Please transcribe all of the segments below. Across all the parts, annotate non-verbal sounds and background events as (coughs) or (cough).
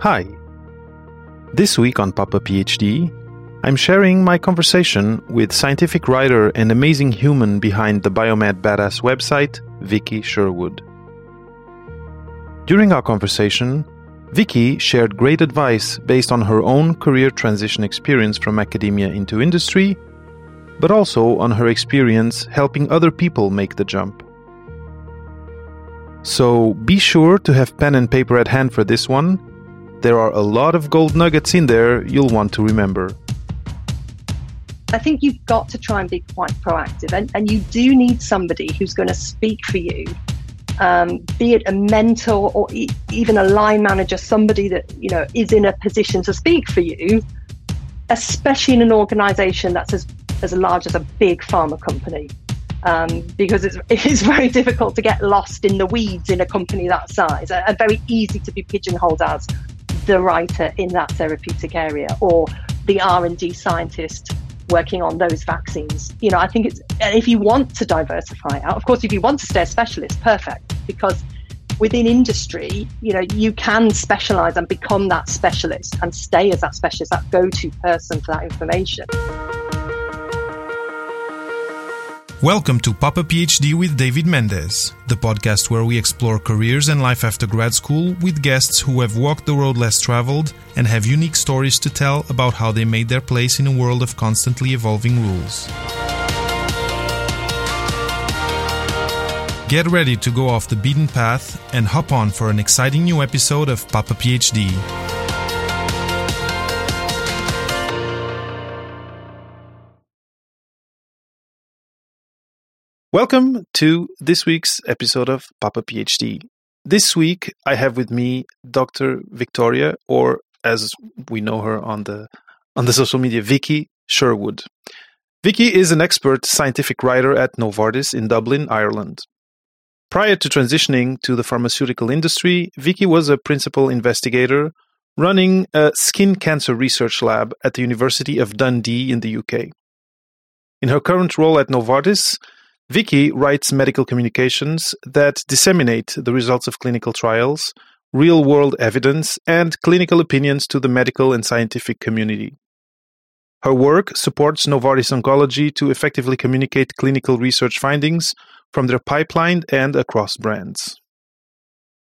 Hi. This week on Papa PhD, I'm sharing my conversation with scientific writer and amazing human behind the Biomed Badass website, Vicky Sherwood. During our conversation, Vicky shared great advice based on her own career transition experience from academia into industry, but also on her experience helping other people make the jump. So be sure to have pen and paper at hand for this one. There are a lot of gold nuggets in there you'll want to remember. I think you've got to try and be quite proactive, and, and you do need somebody who's going to speak for you, um, be it a mentor or e- even a line manager, somebody that you know is in a position to speak for you, especially in an organisation that's as as large as a big pharma company. Um, because it's, (laughs) it is very difficult to get lost in the weeds in a company that size, and very easy to be pigeonholed as the writer in that therapeutic area or the R&D scientist working on those vaccines. You know, I think it's if you want to diversify out, of course, if you want to stay a specialist, perfect, because within industry, you know, you can specialize and become that specialist and stay as that specialist, that go-to person for that information. Welcome to Papa PhD with David Mendez, the podcast where we explore careers and life after grad school with guests who have walked the road less traveled and have unique stories to tell about how they made their place in a world of constantly evolving rules. Get ready to go off the beaten path and hop on for an exciting new episode of Papa PhD. Welcome to this week's episode of Papa PhD. This week I have with me Dr. Victoria, or as we know her on the on the social media, Vicky Sherwood. Vicky is an expert scientific writer at Novartis in Dublin, Ireland. Prior to transitioning to the pharmaceutical industry, Vicky was a principal investigator running a skin cancer research lab at the University of Dundee in the UK. In her current role at Novartis, Vicky writes medical communications that disseminate the results of clinical trials, real world evidence, and clinical opinions to the medical and scientific community. Her work supports Novartis Oncology to effectively communicate clinical research findings from their pipeline and across brands.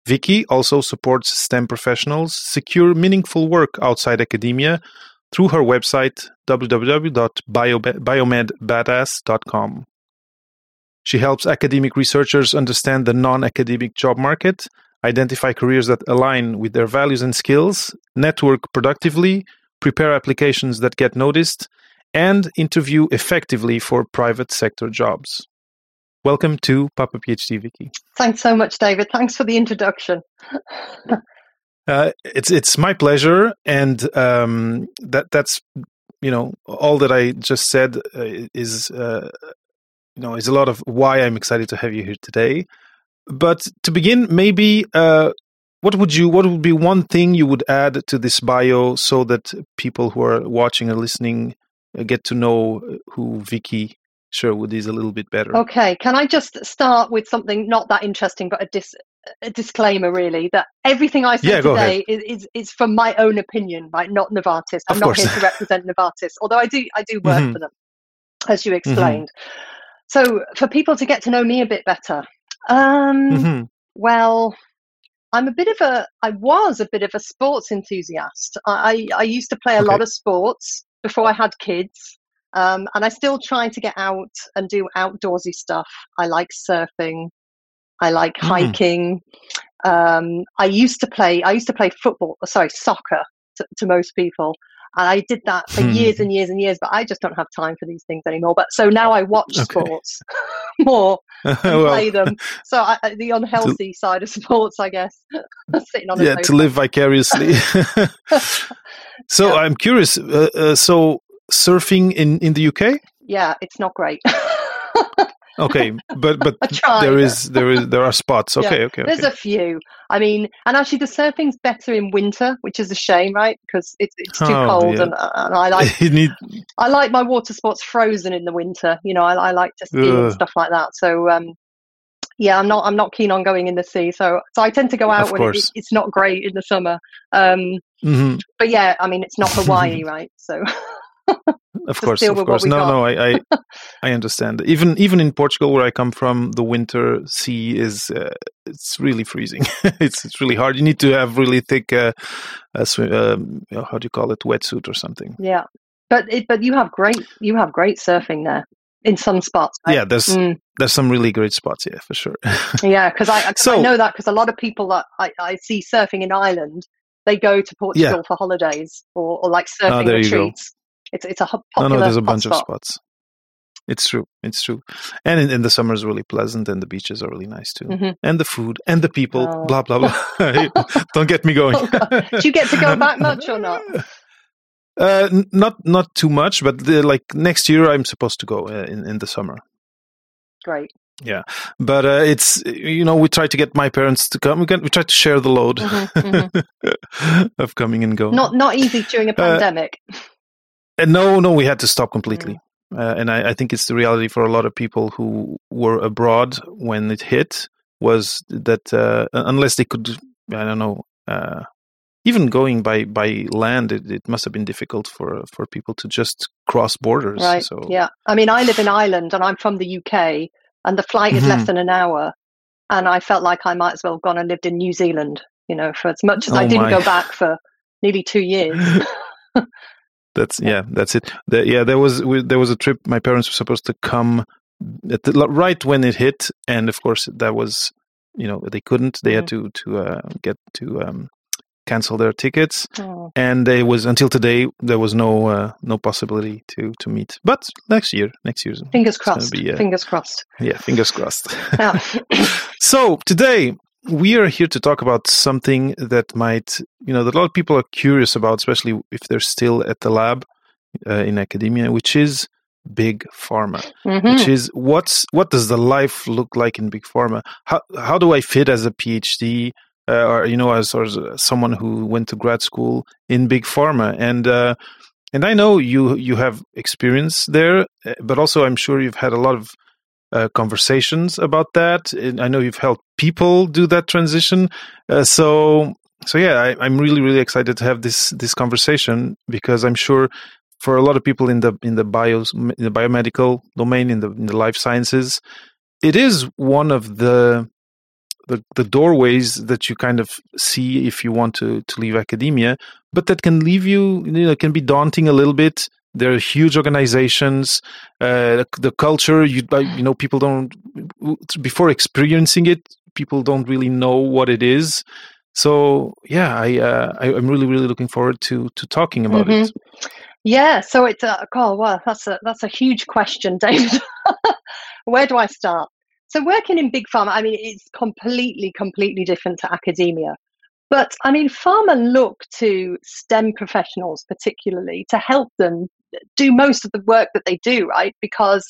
Vicky also supports STEM professionals secure meaningful work outside academia through her website www.biomedbadass.com. She helps academic researchers understand the non academic job market, identify careers that align with their values and skills, network productively, prepare applications that get noticed, and interview effectively for private sector jobs. Welcome to Papa PhD, Vicky. Thanks so much, David. Thanks for the introduction. (laughs) uh, it's it's my pleasure, and um, that that's you know all that I just said uh, is uh, you know is a lot of why I'm excited to have you here today. But to begin, maybe uh, what would you what would be one thing you would add to this bio so that people who are watching and listening uh, get to know who Vicky Sherwood is a little bit better? Okay, can I just start with something not that interesting, but a dis a disclaimer really that everything I say yeah, today is, is, is from my own opinion, right? Not Novartis. I'm not here to represent Novartis, although I do I do work mm-hmm. for them, as you explained. Mm-hmm. So, for people to get to know me a bit better, um, mm-hmm. well, I'm a bit of a, I was a bit of a sports enthusiast. I, I used to play a okay. lot of sports before I had kids, um, and I still try to get out and do outdoorsy stuff. I like surfing, I like mm-hmm. hiking. Um, I used to play, I used to play football, sorry, soccer to, to most people. And I did that for years and years and years, but I just don't have time for these things anymore. But so now I watch okay. sports (laughs) more (laughs) and well, play them. (laughs) So I, the unhealthy to, side of sports, I guess, sitting on yeah, to live vicariously. so yeah. I'm curious. Uh, uh, so surfing in in the UK? Yeah, it's not great. Okay but but (laughs) there is there is there are spots okay yeah, okay, there's okay. a few i mean and actually the surfing's better in winter which is a shame right because it's, it's too oh, cold and, and, i like (laughs) need... i like my water sports frozen in the winter you know i, I like to ski Ugh. and stuff like that so um yeah, I'm not. I'm not keen on going in the sea, so so I tend to go out Of when it, it's not great in the summer. Um, Mhm. but yeah, I mean, it's not Hawaii, (laughs) right? So (laughs) Of course, of course. No, got. no, I, I, (laughs) I understand. Even even in Portugal, where I come from, the winter sea is uh, it's really freezing. (laughs) it's it's really hard. You need to have really thick, uh, uh, um, how do you call it, wetsuit or something. yeah, but it, but you have great you have great surfing there in some spots. right? Yeah, there's Mm, there's some really great spots. Yeah, for sure. yeah, because I 'cause I So- know that because a lot of people that I, I see surfing in Ireland, they go to Portugal for holidays or, or like surfing Ah, there you go. It's it's a ho- no, no, there's a bunch of spots. It's true. It's true. And in, in the summer is really pleasant, and the beaches are really nice too, Mhm. and the food and the people. Oh. Blah blah blah. (laughs) (laughs) Don't get me going. Oh, Do you get to go (laughs) back much or not? Uh, not not too much, but the, like next year I'm supposed to go uh, in in the summer. Great. Yeah, but uh, it's you know we try to get my parents to come. We, can, we try to share the load Mhm, mhm. of coming and going. Not not easy during a Uh, pandemic. And no, no, we had to stop completely. Mm. Uh, and I, I think it's the reality for a lot of people who were abroad when it hit was that uh, unless they could, I don't know, uh, even going by by land, it, it must have been difficult for for people to just cross borders. Right. So Yeah. I mean, I live in Ireland and I'm from the UK, and the flight is Mhm. less than an hour, and I felt like I might as well have gone and lived in New Zealand. You know, for as much as I Oh, didn't my. go back for nearly two years. (laughs) (laughs) That's yeah, that's it. The, yeah, there was we, there was a trip. My parents were supposed to come at the, right when it hit, and of course that was you know they couldn't. They had to to uh, get to um, cancel their tickets, Oh, and there was until today there was no uh, no possibility to to meet. But next year, next year's fingers crossed. be, uh, Fingers crossed. yeah, fingers crossed. Yeah. (coughs) So today we are here to talk about something that might, you know, that a lot of people are curious about, especially if they're still at the lab uh, in academia, which is big pharma. Mhm. Which is what's what does the life look like in big pharma? How how do I fit as a PhD? Uh, or you know, as or as someone who went to grad school in big pharma, and uh, and I know you you have experience there, uh, but also I'm sure you've had a lot of uh, conversations about that. I know you've helped people do that transition. Uh, so so yeah, I, I'm really really excited to have this this conversation because I'm sure for a lot of people in the in the bios in the biomedical domain in the in the life sciences, it is one of the the, the doorways that you kind of see if you want to to leave academia, but that can leave you you know can be daunting a little bit. There are huge organizations, uh, the, the culture. You you know people don't before experiencing it, people don't really know what it is. So yeah, I, uh, I I'm really really looking forward to to talking about it. Yeah, so it's a oh well, that's a that's a huge question, (laughs) David. Where do I start? So working in big pharma, I mean, it's completely, completely different to academia. But I mean, pharma look to STEM professionals particularly to help them do most of the work that they do, right? Because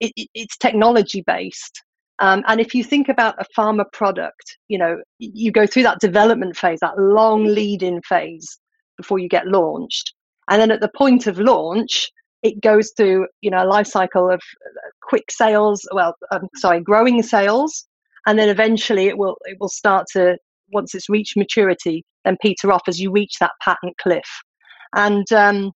it, it, it's technology based. Um, and if you think about a pharma product, you know, you go through that development phase, that long lead in phase before you get launched. And then at the point of launch, it goes through, you know, a life cycle of quick sales, well, um, sorry, growing sales. And then eventually it will, it will start to, once it's reached maturity, then peter off as you reach that patent cliff. And um,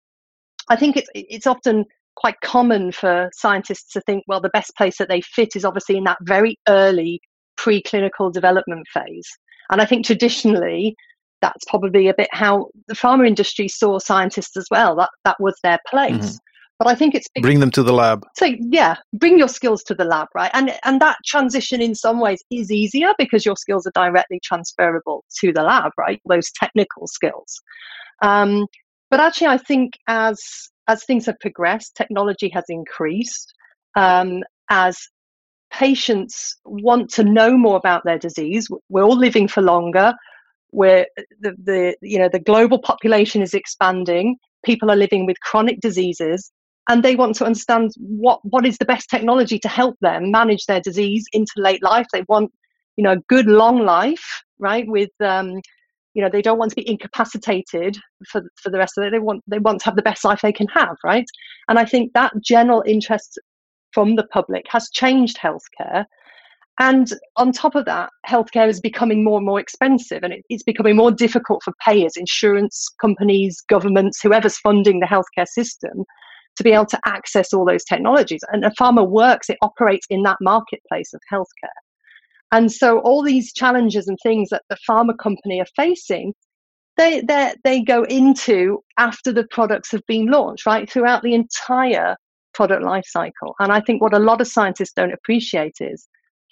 I think it's, it's often quite common for scientists to think, well, the best place that they fit is obviously in that very early preclinical development phase. And I think traditionally, that's probably a bit how the pharma industry saw scientists as well. That that was their place. Mhm. But I think it's Bring them to the lab. so yeah, bring your skills to the lab, right? And and that transition in some ways is easier because your skills are directly transferable to the lab, right? Those technical skills. Um, but actually, I think as as things have progressed, technology has increased. Um, as patients want to know more about their disease, we're all living for longer. Where the, the you know the global population is expanding, people are living with chronic diseases, and they want to understand what what is the best technology to help them manage their disease into late life. They want you know a good long life, right? With um, you know they don't want to be incapacitated for for the rest of it. They want they want to have the best life they can have, right? And I think that general interest from the public has changed healthcare. And on top of that, healthcare is becoming more and more expensive and it's becoming more difficult for payers, insurance companies, governments, whoever's funding the healthcare system to be able to access all those technologies. And a pharma works, it operates in that marketplace of healthcare. And so all these challenges and things that the pharma company are facing, they, they, they go into after the products have been launched, right? Throughout the entire product life cycle. And I think what a lot of scientists don't appreciate is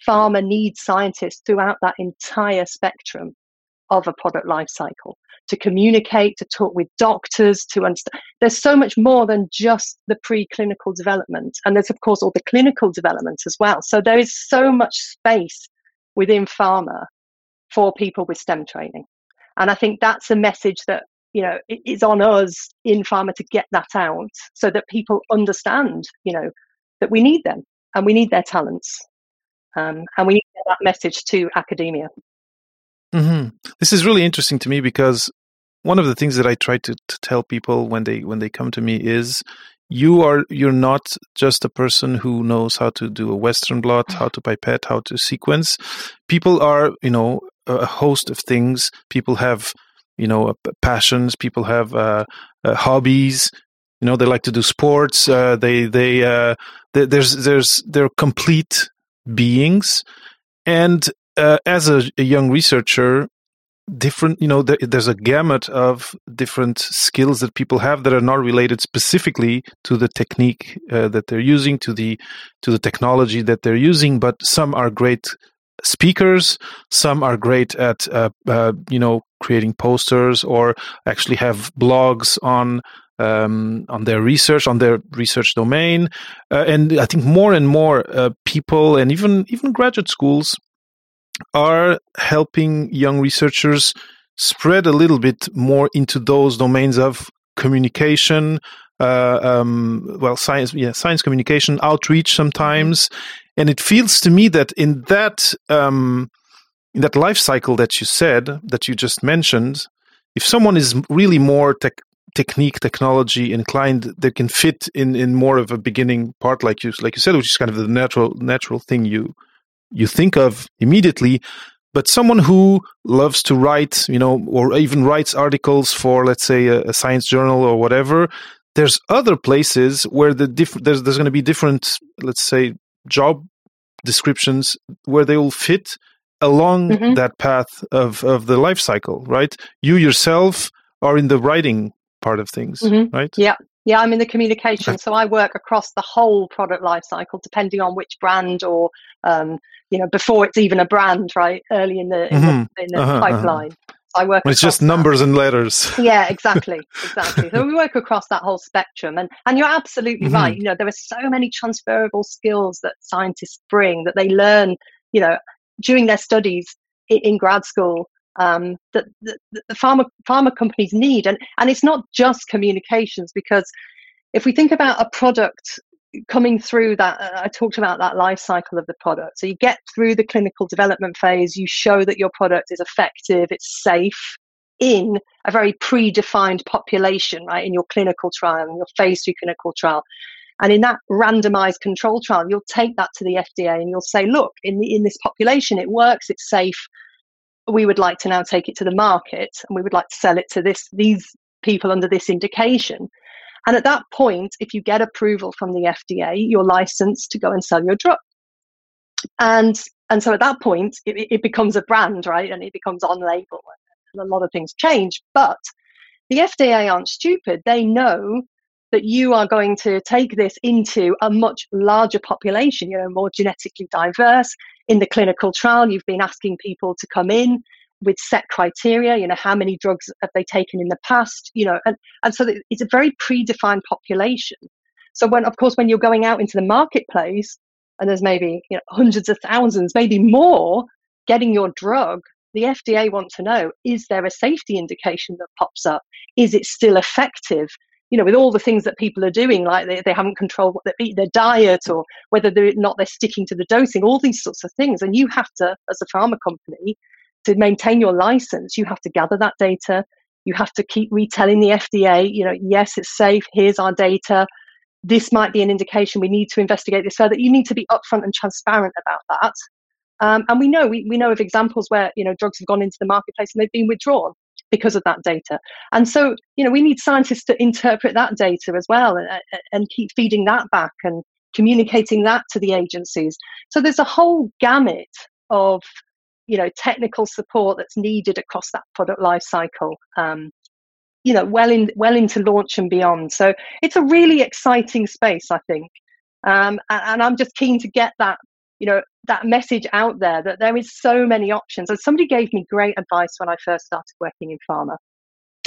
pharma needs scientists throughout that entire spectrum of a product life cycle to communicate, to talk with doctors, to understand. There's so much more than just the preclinical development. And there's, of course, all the clinical development as well. So there is so much space within pharma for people with STEM training. And I think that's a message that, you know, is on us in pharma to get that out so that people understand, you know, that we need them and we need their talents. Um, and we need that message to academia. Mm-hmm. This is really interesting to me because one of the things that I try to, to tell people when they when they come to me is you are you're not just a person who knows how to do a western blot how to pipette how to sequence. People are you know a host of things. People have you know passions. People have uh, uh, hobbies. You know they like to do sports. Uh, they they, uh, they, there's there's they're complete beings. And uh, as a, a young researcher different you know there, there's a gamut of different skills that people have that are not related specifically to the technique uh, that they're using to the to the technology that they're using but some are great speakers some are great at uh, uh, you know creating posters or actually have blogs on um, on their research on their research domain. Uh, and i think more and more uh, people and even even graduate schools are helping young researchers spread a little bit more into those domains of communication, uh, um, well, science, yeah, science communication, outreach sometimes, and it feels to me that in that um, in that life cycle that you said that you just mentioned, if someone is really more tech, technique technology inclined, they can fit in in more of a beginning part, like you like you said, which is kind of the natural natural thing you you think of immediately but someone who loves to write you know or even writes articles for let's say a, a science journal or whatever there's other places where the diff- there's there's going to be different let's say job descriptions where they will fit along mm-hmm. that path of of the life cycle right? You yourself are in the writing part of things mm-hmm. right? Yeah. Yeah, I'm in the communication, so I work across the whole product life cycle, depending on which brand or um, you know before it's even a brand, right? Early in the in mm-hmm. the, in the uh-huh, uh-huh. pipeline. Uh-huh. So I work. It's just numbers that. and letters. (laughs) Yeah, exactly, exactly. so we work across that whole spectrum, and and you're absolutely mm-hmm. right. You know, there are so many transferable skills that scientists bring that they learn. You know, during their studies in, in grad school um, that, that, that the pharma pharma companies need, and and it's not just communications because if we think about a product coming through that uh, i talked about that life cycle of the product. So you get through the clinical development phase you show that your product is effective it's safe in a very predefined population right in your clinical trial in your phase two clinical trial. And in that randomized control trial you'll take that to the fda and you'll say look in the in this population it works it's safe. We would like to now take it to the market and we would like to sell it to this these people under this indication. And at that point, if you get approval from the FDA, you're licensed to go and sell your drug. And and so at that point, it, it becomes a brand, right? And it becomes on label, and a lot of things change. But the FDA aren't stupid; they know that you are going to take this into a much larger population, you know, more genetically diverse. In the clinical trial, you've been asking people to come in with set criteria, you know, how many drugs have they taken in the past, you know, and, and so it's a very predefined population. So when, of course, when you're going out into the marketplace and there's maybe you know, hundreds of thousands, maybe more getting your drug, the FDA want to know, is there a safety indication that pops up? Is it still effective? you know, with all the things that people are doing, like they, they haven't controlled what they eat, their diet, or whether they're not they're sticking to the dosing, all these sorts of things. And you have to, as a pharma company, to maintain your license, you have to gather that data. You have to keep retelling the FDA, you know, yes, it's safe. Here's our data. This might be an indication we need to investigate this further. You need to be upfront and transparent about that. Um, and we know we, we know of examples where you know drugs have gone into the marketplace and they've been withdrawn because of that data. And so you know we need scientists to interpret that data as well and, and keep feeding that back and communicating that to the agencies. So there's a whole gamut of you know technical support that's needed across that product life cycle. Um, you know, well in well into launch and beyond. So it's a really exciting space, I think. Um, and, and I'm just keen to get that you know that message out there that there is so many options and somebody gave me great advice when i first started working in pharma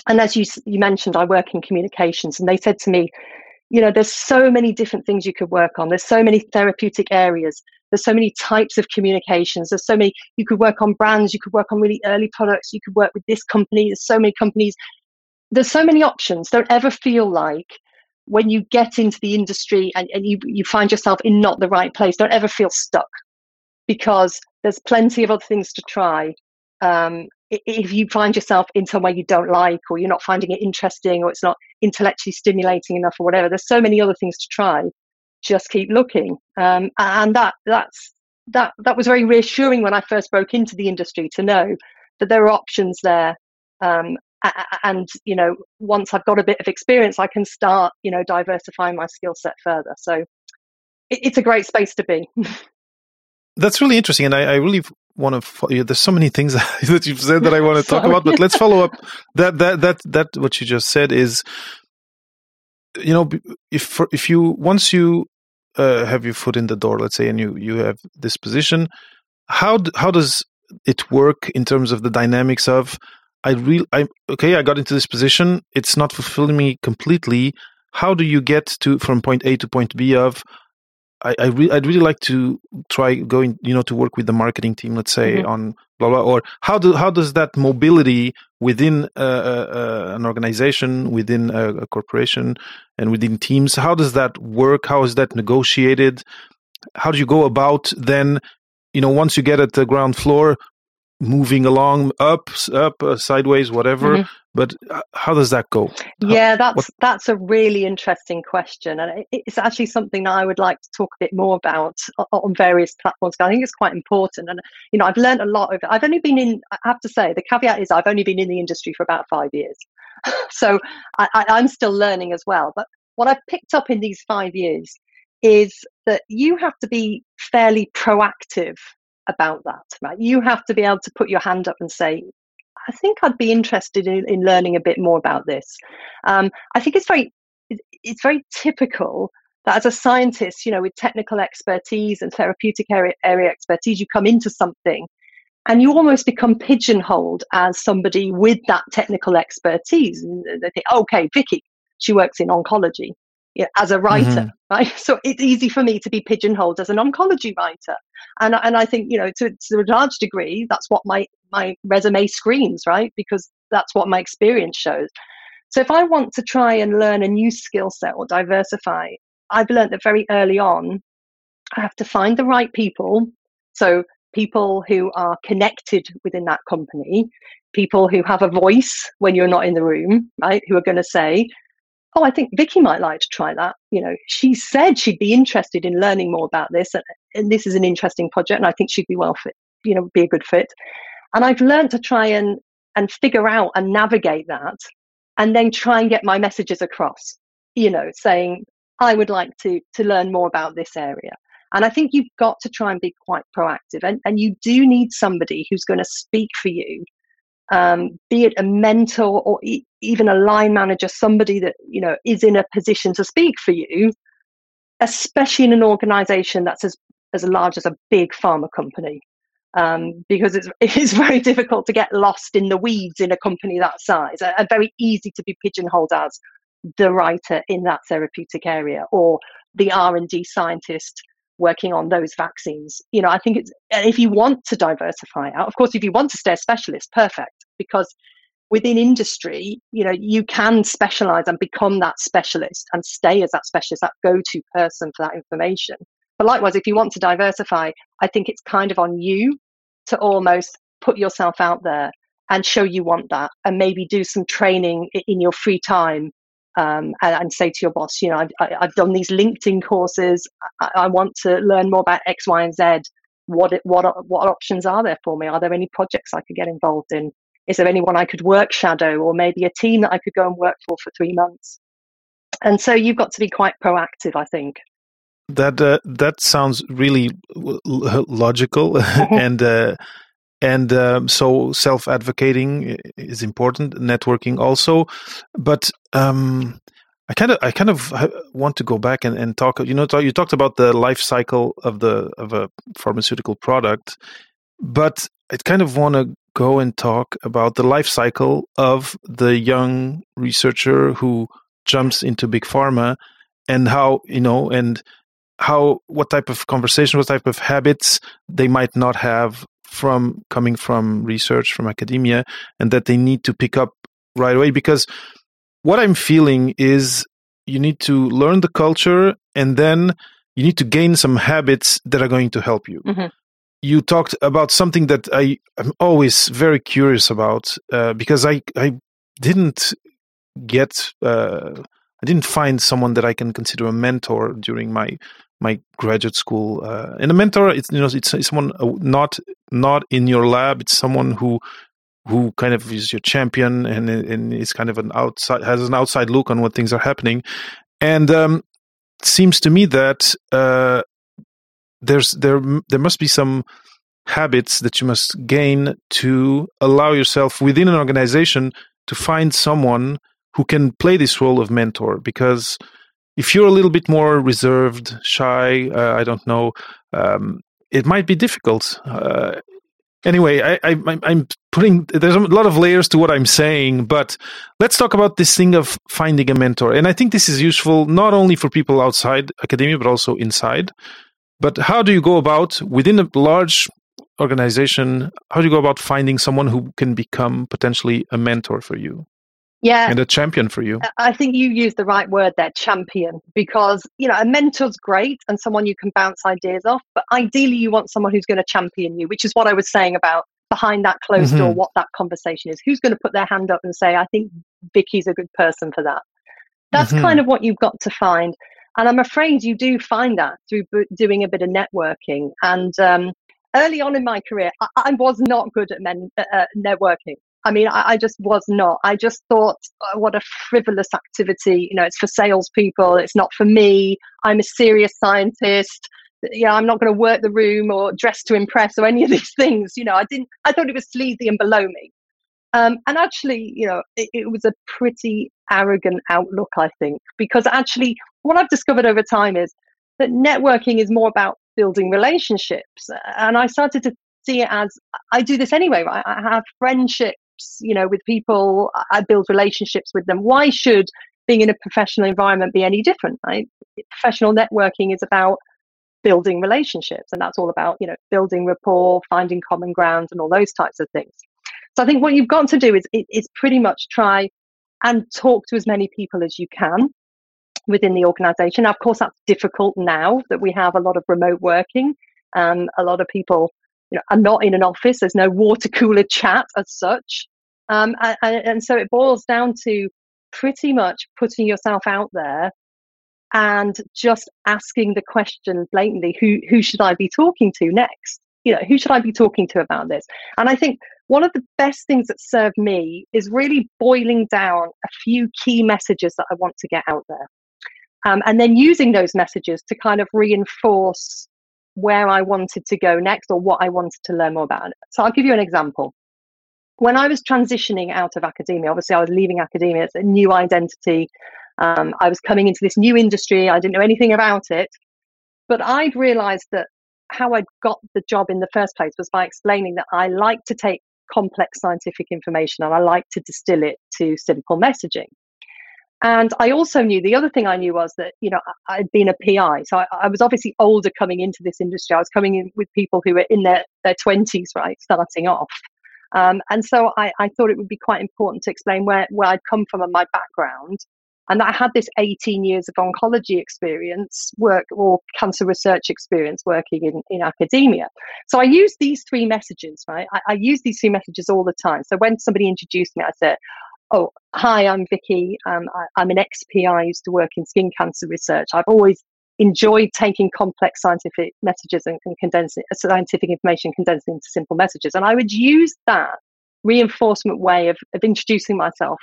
and as you you mentioned i work in communications and they said to me you know there's so many different things you could work on there's so many therapeutic areas there's so many types of communications there's so many you could work on brands you could work on really early products you could work with this company there's so many companies there's so many options don't ever feel like when you get into the industry and, and you, you find yourself in not the right place, don't ever feel stuck because there's plenty of other things to try. Um, if you find yourself in somewhere you don't like or you're not finding it interesting or it's not intellectually stimulating enough or whatever, there's so many other things to try. Just keep looking. Um, and that that's that that was very reassuring when I first broke into the industry to know that there are options there. Um, and you know once i've got a bit of experience i can start you know diversifying my skill set further. So it's a great space to be. (laughs) That's really interesting and i, I really want to follow, there's so many things (laughs) that you've said that i want to talk about but let's follow up. (laughs) That that that that what you just said is you know if if you once you uh, have your foot in the door let's say and you you have this position how how does it work in terms of the dynamics of I really, I okay, I got into this position. It's not fulfilling me completely. How do you get to from point A to point B of? I, I re- I'd really like to try going, you know, to work with the marketing team, let's say, mm-hmm. on blah blah. Or how do how does that mobility within uh, uh, an organization, within a, a corporation, and within teams, how does that work? How is that negotiated? How do you go about then? You know, once you get at the ground floor, moving along up up uh, sideways whatever mm-hmm. but uh, how does that go yeah that's what? that's a really interesting question and it's actually something that i would like to talk a bit more about on various platforms i think it's quite important and you know i've learned a lot of it i've only been in i have to say the caveat is i've only been in the industry for about five years (laughs) so I, I, i'm still learning as well but what i've picked up in these five years is that you have to be fairly proactive about that, right? You have to be able to put your hand up and say, I think I'd be interested in, in learning a bit more about this. Um, I think it's very it's very typical that as a scientist, you know, with technical expertise and therapeutic area, area expertise, you come into something and you almost become pigeonholed as somebody with that technical expertise. And they think, okay, Vicky, she works in oncology you know, as a writer, mm-hmm. right? (laughs) So it's easy for me to be pigeonholed as an oncology writer, and and I think you know to, to a large degree that's what my my resume screams, right? Because that's what my experience shows. So if I want to try and learn a new skill set or diversify, I've learned that very early on, I have to find the right people. So people who are connected within that company, people who have a voice when you're not in the room, right? Who are going to say, oh, I think Vicky might like to try that. You know, she said she'd be interested in learning more about this, and, and this is an interesting project, and I think she'd be well fit. You know, be a good fit. And I've learned to try and and figure out and navigate that, and then try and get my messages across. You know, saying I would like to to learn more about this area. And I think you've got to try and be quite proactive, and and you do need somebody who's going to speak for you um, be it a mentor or e- even a line manager, somebody that you know is in a position to speak for you, especially in an organization that's as, as large as a big pharma company. Um, because it's, (laughs) it's very difficult to get lost in the weeds in a company that size and very easy to be pigeonholed as the writer in that therapeutic area or the r&d scientist working on those vaccines. You know, I think it's, if you want to diversify out, of course, if you want to stay a specialist, perfect, because within industry, you know, you can specialize and become that specialist and stay as that specialist, that go to person for that information. But likewise, if you want to diversify, I think it's kind of on you to almost put yourself out there and show you want that and maybe do some training in your free time um, and, and, say to your boss, you know, I've, I've done these LinkedIn courses. I, I, want to learn more about X, Y, and Z. what what what options are there for me? Are there any projects I could get involved in? Is there anyone I could work shadow, or maybe a team that I could go and work for for three months? And so you've got to be quite proactive, I think. That uh, that sounds really logical, (laughs) mm-hmm. and uh, and um, so self advocating is important. Networking also, but um, I kind of I kind of want to go back and, and talk. You know, talk, you talked about the life cycle of the of a pharmaceutical product, but I kind of want to go and talk about the life cycle of the young researcher who jumps into big pharma and how you know and how what type of conversation what type of habits they might not have from coming from research from academia and that they need to pick up right away because what I'm feeling is you need to learn the culture and then you need to gain some habits that are going to help you. Mm-hmm. You talked about something that I am always very curious about uh, because I I didn't get uh, I didn't find someone that I can consider a mentor during my my graduate school. Uh, and a mentor, it's you know, it's, it's someone uh, not not in your lab. It's someone who who kind of is your champion and and is kind of an outside has an outside look on what things are happening, and um, seems to me that uh, there's there there must be some habits that you must gain to allow yourself within an organization to find someone who can play this role of mentor because if you're a little bit more reserved shy uh, i don't know um, it might be difficult uh, anyway, I, I, I'm putting there's a lot of layers to what I'm saying, but let's talk about this thing of finding a mentor. And I think this is useful not only for people outside academia, but also inside. But how do you go about within a large organization? How do you go about finding someone who can become potentially a mentor for you? yeah and a champion for you i think you use the right word there champion because you know a mentor's great and someone you can bounce ideas off but ideally you want someone who's going to champion you which is what i was saying about behind that closed mm-hmm. door what that conversation is who's going to put their hand up and say i think vicky's a good person for that that's mm-hmm. kind of what you've got to find and i'm afraid you do find that through b- doing a bit of networking and um, early on in my career I, I was not good at men, uh, uh networking I mean, I, I, just was not. I just thought, oh, what a frivolous activity. You know, it's for salespeople. It's not for me. I'm a serious scientist. You know, I'm not going to work the room or dress to impress or any of these (laughs) things. You know, I didn't. I thought it was sleazy and below me. Um, and actually, you know, it, it was a pretty arrogant outlook, I think, because actually, what I've discovered over time is that networking is more about building relationships. And I started to see it as I do this anyway, right? I have friendships you know, with people. I build relationships with them. Why should being in a professional environment be any different, right? Professional networking is about building relationships, and that's all about, you know, building rapport, finding common ground, and all those types of things. So I think what you've got to do is is pretty much try and talk to as many people as you can within the organization. Now, of course, that's difficult now that we have a lot of remote working. and a lot of people you know, are not in an office. There's no water cooler chat as such. Um, and, and so it boils down to pretty much putting yourself out there and just asking the question blatantly who who should i be talking to next you know who should i be talking to about this and i think one of the best things that served me is really boiling down a few key messages that i want to get out there um, and then using those messages to kind of reinforce where i wanted to go next or what i wanted to learn more about so i'll give you an example when I was transitioning out of academia, obviously I was leaving academia, it's a new identity. Um, I was coming into this new industry, I didn't know anything about it. But I'd realized that how I'd got the job in the first place was by explaining that I like to take complex scientific information and I like to distill it to simple messaging. And I also knew the other thing I knew was that, you know, I'd been a PI. So I, I, was obviously older coming into this industry. I was coming in with people who were in their, their 20s, right, starting off. Um, and so I, I, thought it would be quite important to explain where, where I'd come from and my background. And I had this 18 years of oncology experience, work or cancer research experience working in, in academia. So I use these three messages, right? I, I use these three messages all the time. So when somebody introduced me, I said, Oh, hi, I'm Vicky. Um, I, I'm an ex PI. I used to work in skin cancer research. I've always enjoyed taking complex scientific messages and, and condensing uh, scientific information condensed into simple messages. And I would use that reinforcement way of, of introducing myself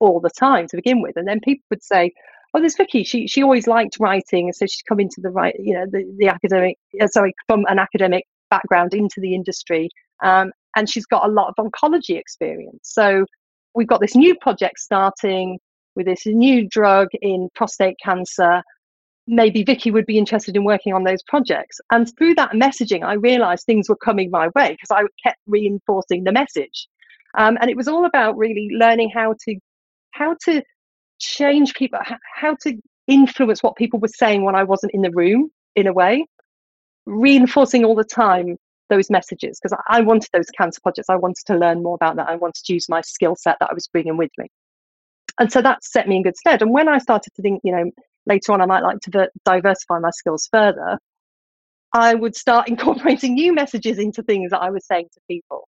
all the time to begin with. And then people would say, oh, there's Vicky. She she always liked writing, and so she's come into the right, you know, the, the academic, uh, sorry, from an academic background into the industry, um, and she's got a lot of oncology experience. So we've got this new project starting with this new drug in prostate cancer. Maybe Vicky would be interested in working on those projects. And through that messaging, I realized things were coming my way because I kept reinforcing the message. Um, and it was all about really learning how to how to change people, how to influence what people were saying when I wasn't in the room, in a way, reinforcing all the time those messages because I wanted those cancer projects. I wanted to learn more about that. I wanted to use my skill set that I was bringing with me. And so that set me in good stead. And when I started to think, you know, later on I might like to diversify my skills further, I would start (laughs) incorporating new messages into things that I was saying to people.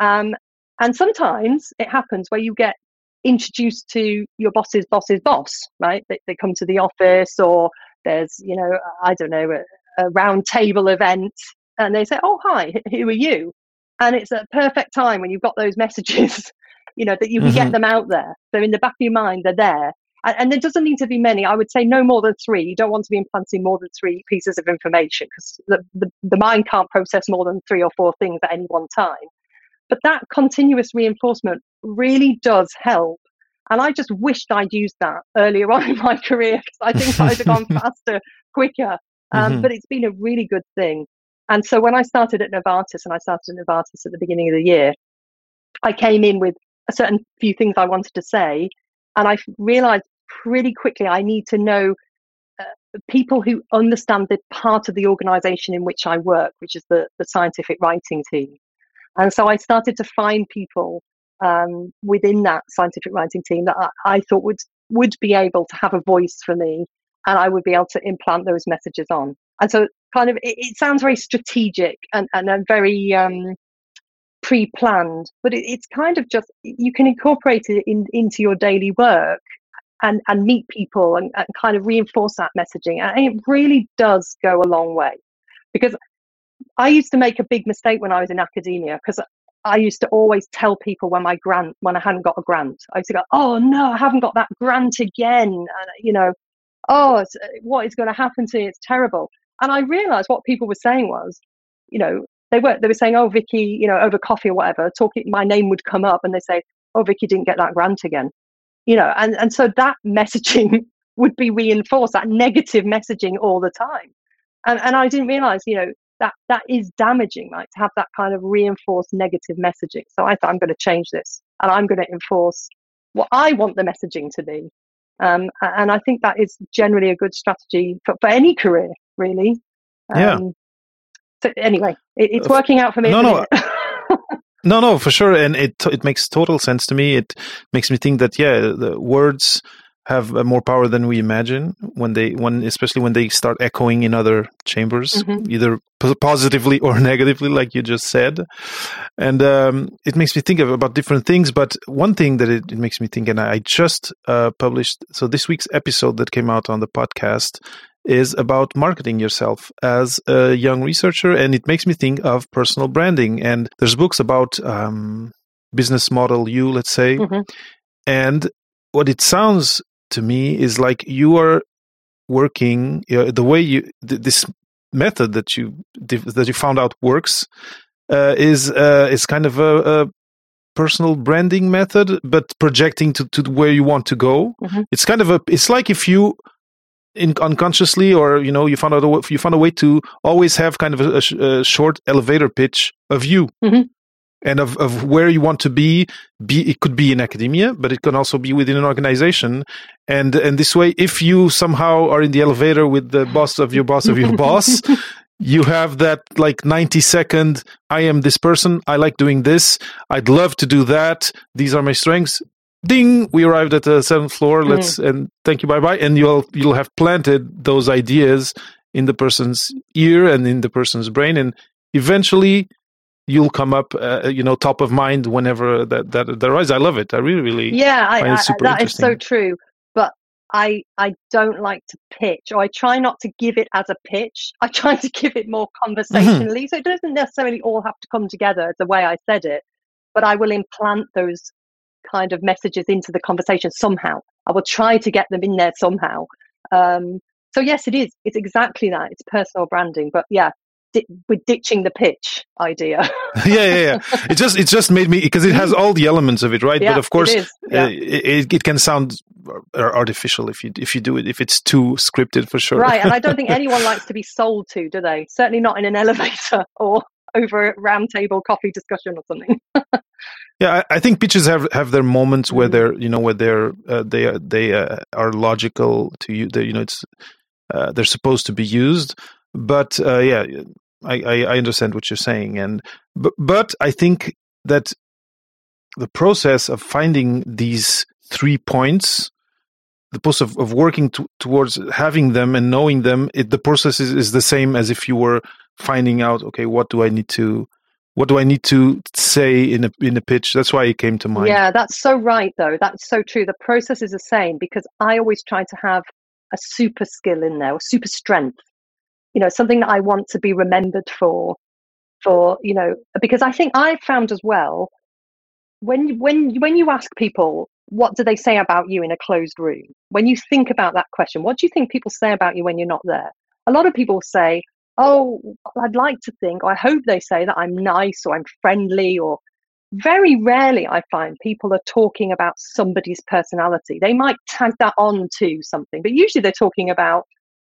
Um, and sometimes it happens where you get introduced to your boss's boss's boss, right? They, they come to the office or there's, you know, I don't know, a, a round table event and they say, oh, hi, who are you? And it's a perfect time when you've got those (laughs) messages, you know, that you can mm-hmm. get them out there. So in the back of your mind, they're there. And, and there doesn't need to be many. I would say no more than three. You don't want to be implanting more than three pieces of information because the, the, the mind can't process more than three or four things at any one time. But that continuous reinforcement really does help. And I just wished I'd used that earlier (laughs) on in my career because I think I'd have gone (laughs) faster, quicker. Um, mm-hmm. But it's been a really good thing. And so when I started at Novartis, and I started at Novartis at the beginning of the year, I came in with a certain few things I wanted to say. And I realized pretty quickly I need to know uh, people who understand the part of the organization in which I work, which is the, the scientific writing team. And so I started to find people um, within that scientific writing team that I, I, thought would would be able to have a voice for me, and I would be able to implant those messages on. And so, kind of, it, it sounds very strategic and and very um, pre-planned, but it, it's kind of just you can incorporate it in, into your daily work and and meet people and, and kind of reinforce that messaging, and it really does go a long way because I used to make a big mistake when I was in academia because I used to always tell people when my grant, when I hadn't got a grant, I used to go, "Oh no, I haven't got that grant again," and, you know, "Oh, what is going to happen to me? It's terrible." And I realised what people were saying was, you know, they were they were saying, "Oh, Vicky, you know, over coffee or whatever, talking, my name would come up, and they say, "Oh, Vicky didn't get that grant again," you know, and and so that (laughs) messaging would be reinforced, that negative messaging all the time, and and I didn't realise, you know, that that is damaging like to have that kind of reinforced negative messaging. So i thought i'm going to change this and i'm going to enforce what i want the messaging to be. Um, and i think that is generally a good strategy for, for any career really. Um, yeah so anyway it, it's working out for me no no. (laughs) no no for sure. And it it makes total sense to me. It makes me think that yeah the words have more power than we imagine when they when especially when they start echoing in other chambers mm-hmm. either positively or (laughs) negatively like you just said. And um, it makes me think of, about different things but one thing that it, it makes me think and i just uh, published so this week's episode that came out on the podcast is about marketing yourself as a young researcher and it makes me think of personal branding and there's books about um, business model you let's say mm-hmm. and what it sounds to me is like you are working uh, the way you th- this method that you that you found out works uh, is uh, is kind of a, a, personal branding method, but projecting to, to where you want to go. Mm-hmm. It's kind of a it's like if you in, unconsciously or you know you found out a, you found a way to always have kind of a, a, a short elevator pitch of you. Mm-hmm. and of, of where you want to be be it could be in academia but it can also be within an organization. And and this way if you somehow are in the elevator with the boss of your boss of your (laughs) boss you have that like 90 second i am this person. I like doing this. I'd love to do that. These are my strengths ding we arrived at the seventh floor mm. let's mm. and thank you bye bye and you'll you'll have planted those ideas in the person's ear and in the person's brain and eventually you'll come up, uh, you know, top of mind whenever that that, that arises. I love it. I really, really, yeah, I, I, that is so true. But I I don't like to pitch, or I try not to give it as a pitch. I (laughs) try to give it more Mm-hmm. conversationally, so it doesn't necessarily all have to come together the way I said it. But I will implant those kind of messages into the conversation somehow. I will try to get them in there somehow. Um, so yes, it is. It's exactly that. It's personal branding. But yeah, di- we're ditching the pitch idea. (laughs) yeah, yeah, yeah. It just it just made me because it has all the elements of it, right? yeah, but of course, it is. Yeah. uh, it, it can sound artificial if you if you do it if it's too scripted for sure. Right, and I don't think (laughs) anyone likes to be sold to, do they? Certainly not in an (laughs) elevator or over a round table coffee discussion or something. Yeah, I, I think pitches have have their moments where they're you know where they're uh, they are they uh, are logical to you. They, you know, it's uh, they're supposed to be used. But uh, yeah, I, I understand what you're saying, and but but I think that the process of finding these three points. The process of, of working to, towards having them and knowing them, it, the process is, is the same as if you were finding out, okay, what do I need to what do I need to say in a in a pitch? That's why it came to mind. Yeah, that's so right, though. That's so true. The process is the same because I always try to have a super skill in there, or super strength. You know, something that I want to be remembered for. For you know, because I think I found as well when when when you ask people what do they say about you in a closed room, when you think about that question, what do you think people say about you when you're not there? A lot of people say, "Oh, I'd like to think," "I hope they say that I'm nice or I'm friendly," or very rarely I find people are talking about somebody's personality. They might tag that on to something, but usually they're talking about,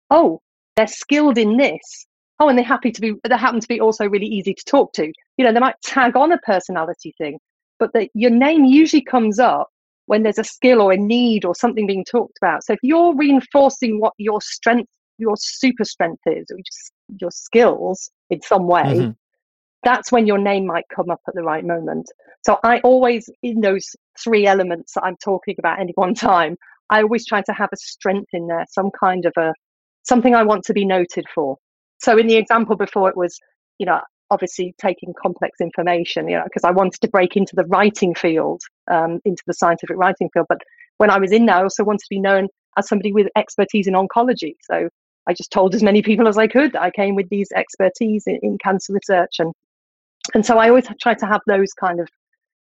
oh, they're skilled in this. Oh, and they're happy to be they happen to be also really easy to talk to. You know, they might tag on a personality thing, but your name usually comes up when there's a skill or a need or something being talked about. So if you're reinforcing what your strength, your super strength is, which is your skills in some way, Mhm. that's when your name might come up at the right moment. So I always, in those three elements that I'm talking about any one time, I always try to have a strength in there, some kind of a something I want to be noted for. So in the example before, it was, you know, obviously taking complex information, you know, because I wanted to break into the writing field, um, into the scientific writing field. But when I was in there, I also wanted to be known as somebody with expertise in oncology. So I just told as many people as I could that I came with these expertise in, in cancer research and and so I always try to have those kind of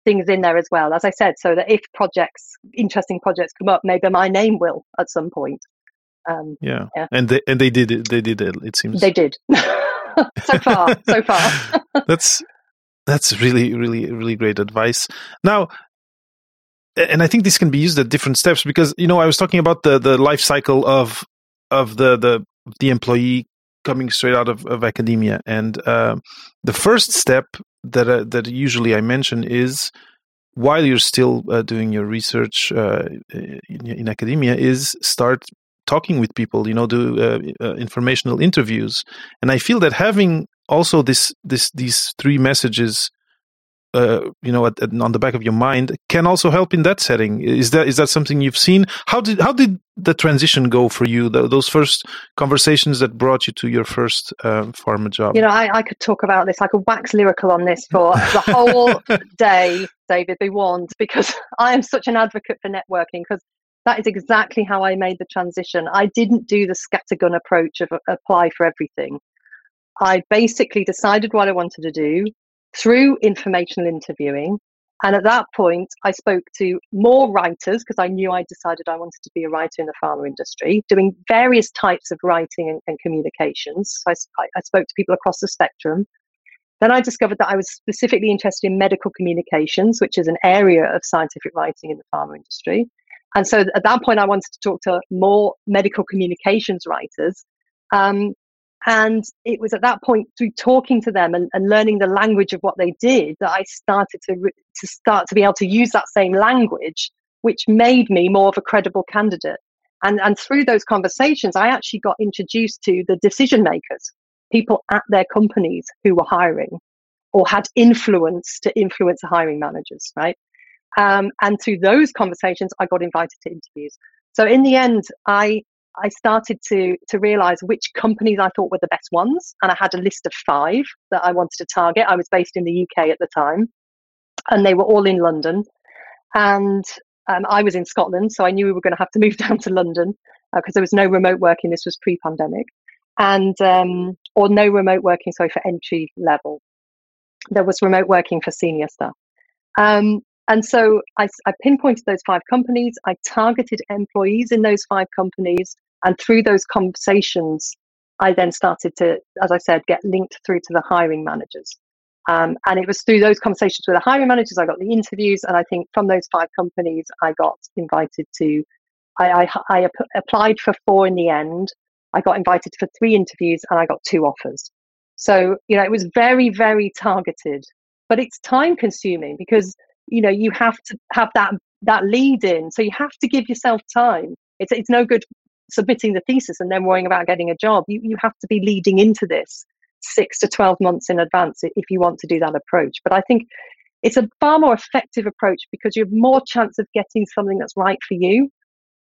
things in there as well, as I said, so that if projects, interesting projects come up, maybe my name will at some point. Um, Yeah. Yeah. and they and they did it. They did it. It seems they did (laughs) so far, so far. (laughs) that's that's really really really great advice. Now, and I think this can be used at different steps because you know I was talking about the the life cycle of of the the the employee coming straight out of, of academia, and uh, the first step that uh, that usually I mention is while you're still uh, doing your research uh, in, in academia is start talking with people you know do uh, uh, informational interviews. And i feel that having also this this these three messages uh, you know at, at, on the back of your mind can also help in that setting is that is that something you've seen how did how did the transition go for you the, those first conversations that brought you to your first uh, pharma job You know, I, I could talk about this. I could wax lyrical on this for the whole (laughs) day, David. Be warned, because I am such an advocate for networking. Because that is exactly how I made the transition. I didn't do the scattergun approach of uh, apply for everything. I basically decided what I wanted to do through informational interviewing. And at that point, I spoke to more writers because I knew I decided I wanted to be a writer in the pharma industry, doing various types of writing and, and communications. So I, I spoke to people across the spectrum. Then I discovered that I was specifically interested in medical communications, which is an area of scientific writing in the pharma industry. And so at that point, I wanted to talk to more medical communications writers. Um, and it was at that point through talking to them and, and, learning the language of what they did that I started to re- to start to be able to use that same language, which made me more of a credible candidate. And and through those conversations, I actually got introduced to the decision makers, people at their companies who were hiring or had influence to influence the hiring managers, right? Um, and through those conversations, I got invited to interviews. So in the end, I I started to to realize which companies I thought were the best ones, and I had a list of five that I wanted to target. I was based in the UK at the time, and they were all in London. And Um, I was in Scotland, so I knew we were going to have to (laughs) move down to London because uh, there was no remote working. This was pre-pandemic, and um, or no remote working. Sorry for entry level. There was remote working for senior staff. Um, and so I, I, pinpointed those five companies. I targeted employees in those five companies. And through those conversations, I then started to, as I said, get linked through to the hiring managers. Um, and it was through those conversations with the hiring managers, I got the interviews. And I think from those five companies, I got invited to, I, I, I applied for four in the end. I got invited for three interviews and I got two offers. So, you know, it was very, very targeted, but it's time consuming because, you know, you have to have that, that lead in. So you have to give yourself time. It's, it's no good submitting the thesis and then worrying about getting a job. You, you have to be leading into this six to 12 months in advance if you want to do that approach. But I think it's a far more effective approach because you have more chance of getting something that's right for you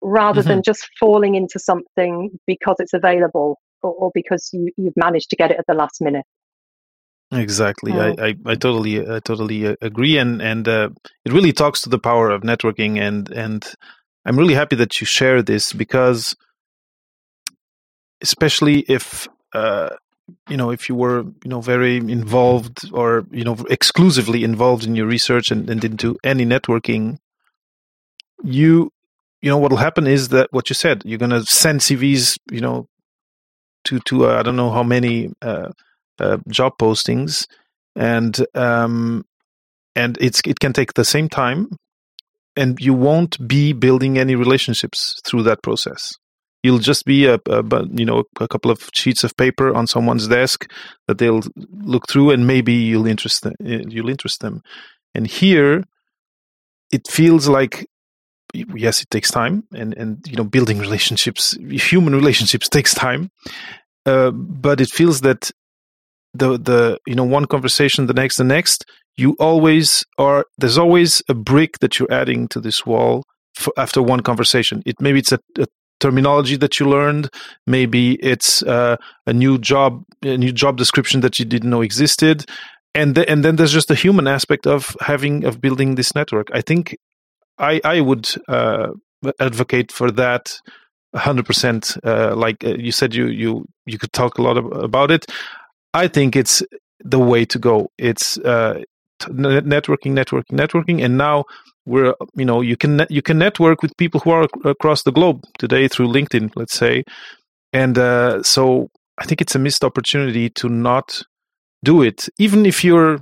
rather mm-hmm. than just falling into something because it's available or, or, because you, you've managed to get it at the last minute. Exactly, I, I, I, totally I totally uh, agree, and and uh, it really talks to the power of networking, and and I'm really happy that you share this because, especially if uh, you know if you were you know very involved or you know exclusively involved in your research and, and didn't do any networking, you you know what will happen is that what you said you're going to send cvs you know to to uh, i don't know how many uh, uh, job postings and um and it's it can take the same time and you won't be building any relationships through that process you'll just be a, a you know a couple of sheets of paper on someone's desk that they'll look through and maybe you'll interest them, you'll interest them and here it feels like yes, it takes time, and and you know, building relationships, human relationships takes time. Uh, but it feels that the the you know one conversation, the next, the next, you always are. There's always a brick that you're adding to this wall for, after one conversation. It maybe it's a, a terminology that you learned maybe it's uh, a new job a new job description that you didn't know existed and th- and then there's just the human aspect of having of building this network i think I I would uh, advocate for that 100%. Uh, like uh, you said, you you you could talk a lot about it. I think it's the way to go. It's uh, networking, networking, networking, and now we're you know you can you can network with people who are across the globe today through LinkedIn, let's say, and uh, so I think it's a missed opportunity to not do it, even if you're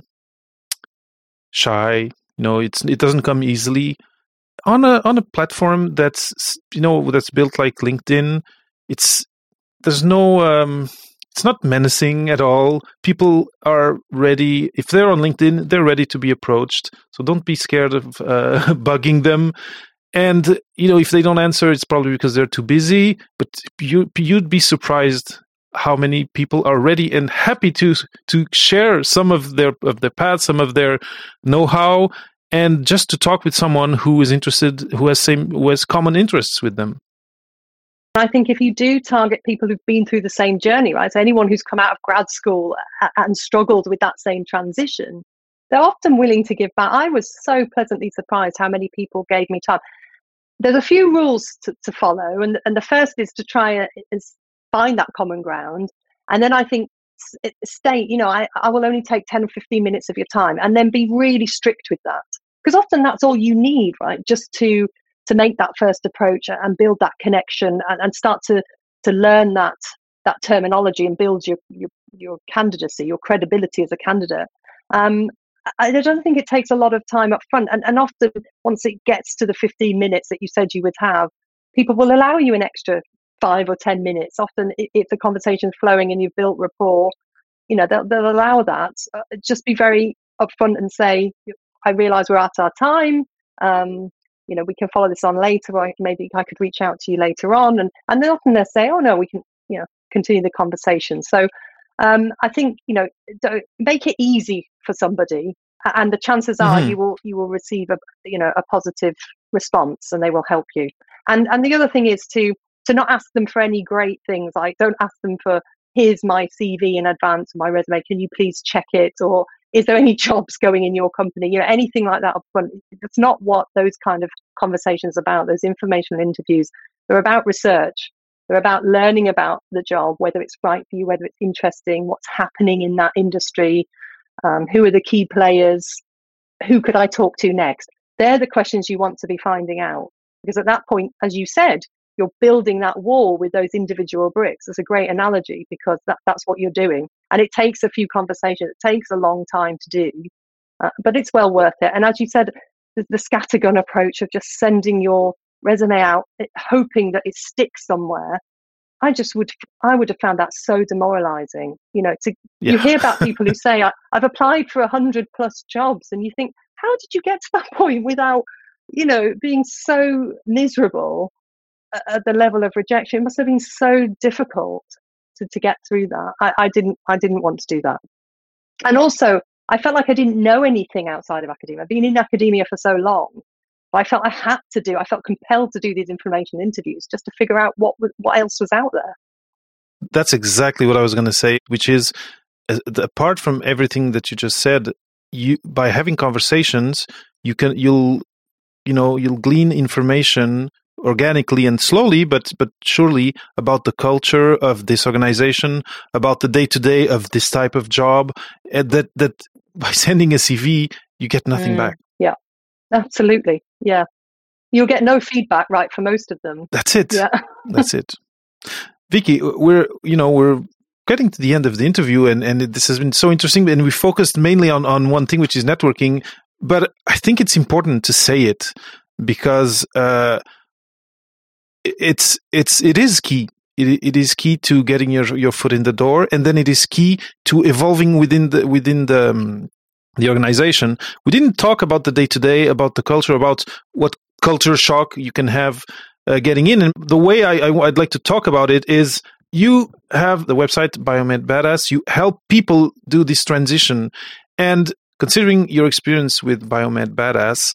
shy. You know, it's it doesn't come easily. On a on a platform that's you know that's built like LinkedIn, it's there's no um, it's not menacing at all. People are ready if they're on LinkedIn, they're ready to be approached. So don't be scared of uh, (laughs) bugging them. And you know if they don't answer, it's probably because they're too busy. But you you'd be surprised how many people are ready and happy to to share some of their of their paths, some of their know-how, and just to talk with someone who is interested, who has same, who has common interests with them. I think if you do target people who've been through the same journey, right? So anyone who's come out of grad school uh, uh, and struggled with that same transition, they're often willing to give back. I was so pleasantly surprised how many people gave me time. There's a few rules to, to follow, and and the first is to try is find that common ground, and then I think state, you know, I, I will only take 10 or 15 minutes of your time and then be really strict with that. Because often that's all you need, right? Just to to make that first approach and build that connection and, and start to to learn that that terminology and build your your, your candidacy, your credibility as a candidate. Um, I don't think it takes a lot of time up front. And, and often, once it gets to the 15 minutes that you said you would have, people will allow you an extra five or ten minutes. Often, if the conversation's flowing and you've built rapport, you know they'll, they'll allow that. Uh, just be very upfront and say, "I realise we're at our time. Um, you know, we can follow this on later, or maybe I could reach out to you later on." And and then often they'll say, "Oh no, we can, you know, continue the conversation." So um, I think you know, make it easy for somebody, and the chances are mm-hmm. you will you will receive a you know a positive response, and they will help you. And and the other thing is to to not ask them for any great things. Like don't ask them for here's my CV in advance, my resume. Can you please check it? Or is there any (laughs) jobs going in your company? You know, anything like that. It's not what those kind of conversations about. Those informational interviews. They're about research. They're about learning about the job, whether it's right for you, whether it's interesting, what's happening in that industry, um, who are the key players, who could I talk to next. They're the questions you want to be finding out because at that point, as you said, you're building that wall with those individual bricks. It's a great analogy because that, that's what you're doing. And it takes a few conversations, it takes a long time to do, uh, but it's well worth it. And as you said, the, the scattergun approach of just sending your resume out, hoping that it sticks somewhere. I just would, I would have found that so demoralizing. You know, to yeah. you hear about people who (laughs) say, I, "I've applied for a hundred plus jobs," and you think, how did you get to that (laughs) point without, you know, being so miserable at the level of rejection. It must have been so difficult to, to get through that. I, I didn't I didn't want to do that. And also I felt like I didn't know anything outside of academia. I've been in academia for so long. I felt I had to do, I felt compelled to do these information interviews just to figure out what what else was out there. That's exactly what I was going to say, which is uh, apart from everything that you just said, you by having conversations, you can you'll you know you'll glean information organically and slowly, but but surely about the culture of this organization, about the day to day of this type of job. that that (laughs) by sending a CV, you get nothing mm, back. Yeah, absolutely. Yeah, you'll get no feedback right for most of them. That's it. Yeah, that's it. (laughs) Vicky, we're you know we're getting to the end of the interview, and and this has been so interesting, and we focused mainly on on one thing, which is networking. But I think it's important to say it because uh, it's it's it is key. It, it is key to getting your your foot in the door and then it is key to evolving within the within the um, the organization. We didn't talk about the day to day about the culture about what culture shock you can have uh, getting in. And the way I, I would like to talk about it is you have the website biomed badass. You help people do this transition. And considering your experience with biomed badass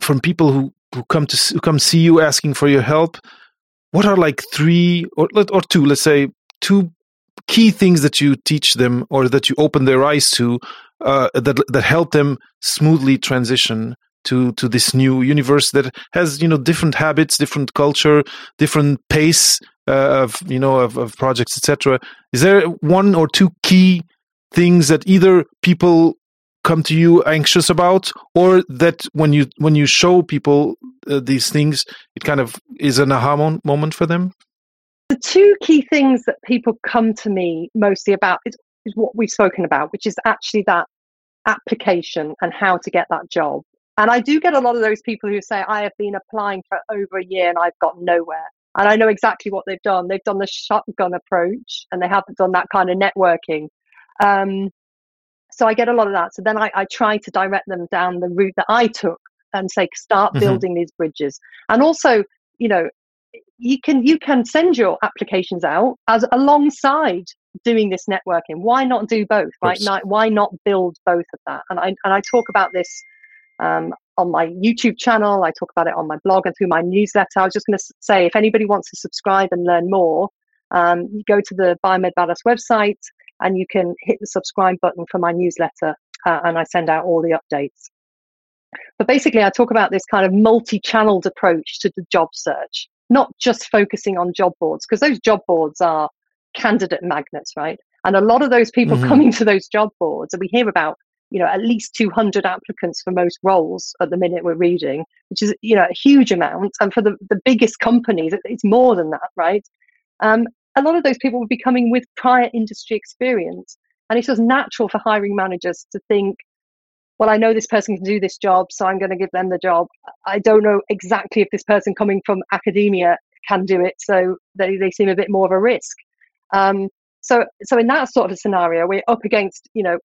from people who who come to who come see you asking for your help what are like three or or two let's say two key things that you teach them or that you open their eyes to uh, that that help them smoothly transition to to this new universe that has you know different habits different culture different pace uh, of you know of, of projects etc is there one or two key things that either people come to you anxious about or that when you when you show people uh, these things it kind of is an aha moment for them? The two key things that people come to me mostly about is, is what we've spoken about which is actually that application and how to get that job. And i do get a lot of those people who say i have been applying for over a year and i've got nowhere. And i know exactly what they've done. They've done the shotgun approach and they haven't done that kind of networking. Um, so I get a lot of that. So then I, I try to direct them down the route that I took and say, start mm-hmm. building these bridges. And also, you know, you can you can send your applications out as alongside doing this networking. Why not do both? Right? Why not build both of that? And I and I talk about this um, on my YouTube channel. I talk about it on my blog and through my newsletter. I was just going to say, if anybody wants to subscribe and learn more, um, you go to the Biomed Badass website and you can hit the subscribe button for my newsletter uh, and I send out all the updates. But basically, I talk about this kind of multi channeled approach to the job search, not just focusing on job boards, because those job boards are candidate magnets, right? And a lot of those people mm-hmm. coming to those job boards, and we hear about, you know, at least 200 applicants for most roles at the minute we're reading, which is, you know, a huge amount. And for the, the biggest companies, it's more than that, right? Um, a lot of those people would be coming with prior industry experience. And it's just natural for hiring managers to think, well, I know this person can do this job, so I'm going to give them the job. I don't know exactly if this person coming from academia can do it, so they, they seem a bit more of a risk. Um, so, so in that sort of scenario, we're up against, you know,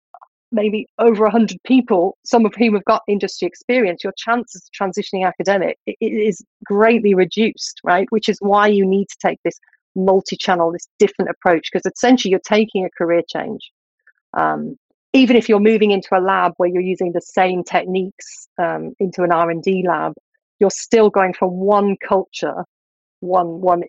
maybe over 100 people, some of whom have got industry experience, your chances of transitioning academic is greatly reduced, right? Which is why you need to take this multi-channel, this different approach, because essentially you're taking a career change. Um, even if you're moving into a lab where you're using the same techniques um, into an R&D lab, you're still going from one culture, one one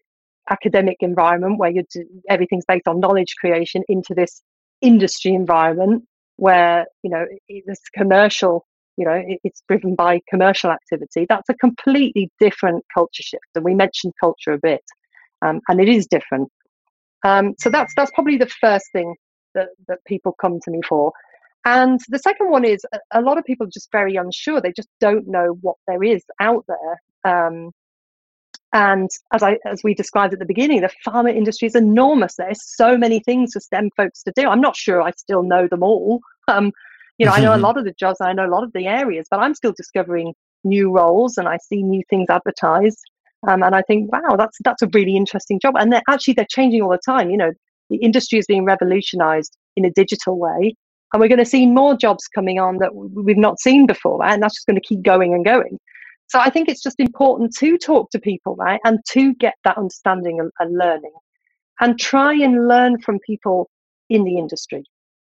academic environment where you everything's based on knowledge creation into this industry environment where you know this commercial you know it's driven by commercial activity that's a completely different culture shift and we mentioned culture a bit um, and it is different um, so that's that's probably the first thing that, that people come to me for and the second one is a, lot of people are just very unsure they just don't know what there is out there um, and as I as we described at the beginning, the pharma industry is enormous. There's so many things for STEM folks to do. I'm not sure I still know them all. Um, you know, I know a (laughs) lot of the jobs, I know a lot of the areas, but I'm still discovering new roles and I see new things advertised. Um, and I think, wow, that's that's a really interesting job. And they're actually they're changing all the time. You know, the industry is being revolutionized in a digital way, and we're going to see more jobs coming on that we've not seen before, right? and that's just going to keep going and going. So I think it's just important to talk to people, right, and to get that understanding and, and learning, and try and learn from people in the industry.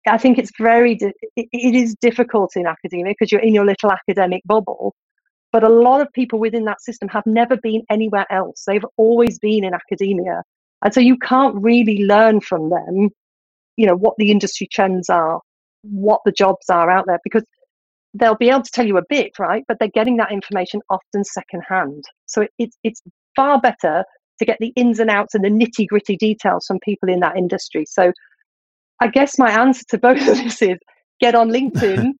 I think it's very it, it is difficult in academia because you're in your little academic bubble, but a lot of people within that system have never been anywhere else. They've always been in academia, and so you can't really learn from them. You know what the industry trends are, what the jobs are out there, because they'll be able to tell you a bit, right? But they're getting that information often secondhand. So it, it's it's far better to get the ins and outs and the nitty gritty details from people in that industry. So I guess my answer to both of this is get on (laughs) LinkedIn,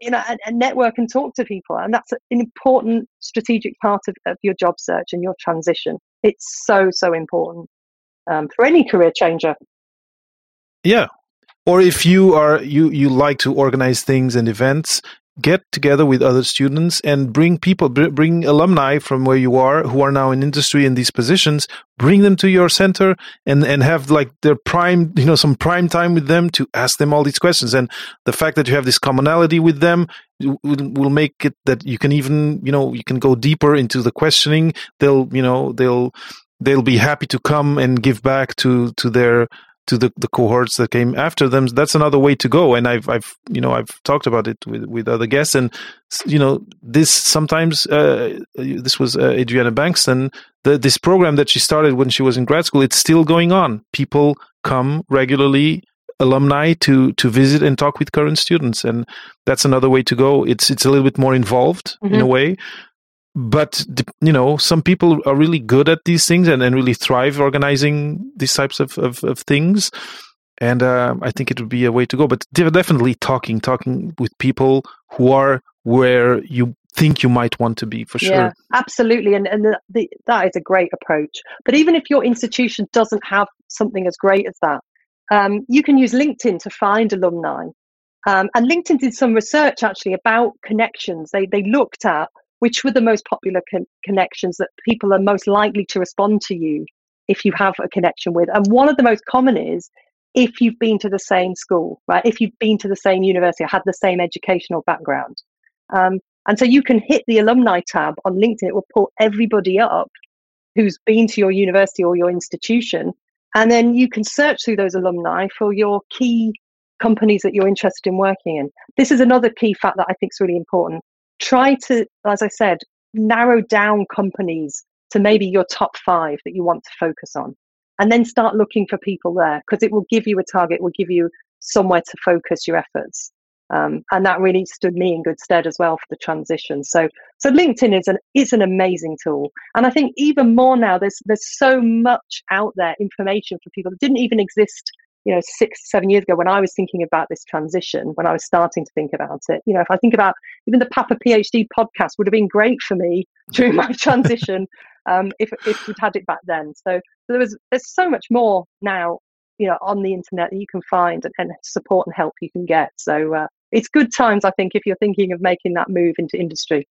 you know, and, and, network and talk to people. And that's an important strategic part of, of your job search and your transition. It's so, so important um, for any career changer. Yeah. Or if you are you you like to organize things and events, get together with other students and bring people bring alumni from where you are who are now in industry in these positions bring them to your center and and have like their prime you know some prime time with them to ask them all these questions. And the fact that you have this commonality with them will, make it that you can even you know you can go deeper into the questioning. They'll you know they'll they'll be happy to come and give back to to their to the, the cohorts that came after them. That's another way to go. And I've, I've, you know, I've talked about it with, with other guests and, you know, this sometimes, uh, this was uh, Adriana Bankston, the, this program that she started when she was in grad school, it's still going on. People come regularly alumni to to visit and talk with current students and that's another way to go it's it's a little bit more involved mm-hmm. in a mm-hmm. way but you know some people are really good at these things and, and really thrive organizing these types of, of, of things. And uh, i think it would be a way to go. But definitely talking talking with people who are where you think you might want to be for sure. Yeah absolutely. And, and the, the, that is a great approach. But even if your institution doesn't have something as great as that um, you can use linkedin to find alumni. Um, and linkedin did some research actually about connections. They, they looked at which were the most popular con- connections that people are most likely to respond to you if you have a connection with. And one of the most common is if you've been to the same school, right? If you've been to the same university or had the same educational background. Um, and so you can hit the alumni tab on LinkedIn. It will pull everybody up who's been to your university or your institution. And then you can search through those alumni for your key companies that you're interested in working in. This is another key fact that I think is really important try to, as I said, narrow down companies to maybe your top five that you want to focus on. And then start looking for people there because it will give you a target, will give you somewhere to focus your efforts. Um, and that really stood me in good stead as well for the transition. So, so LinkedIn is an is an amazing tool, and I think even more now. There's there's so much out there information for people that didn't even exist you know, six, seven years ago when I was thinking about this transition, when I was starting to think about it, you know, if I think about even the Papa PhD podcast would have been great for me (laughs) during my transition um, if, if we'd had it back then. So, there was, there's so much more now, you know, on the internet that you can find and, and support and help you can get. So uh, it's good times, I think, if you're thinking of making that move into industry.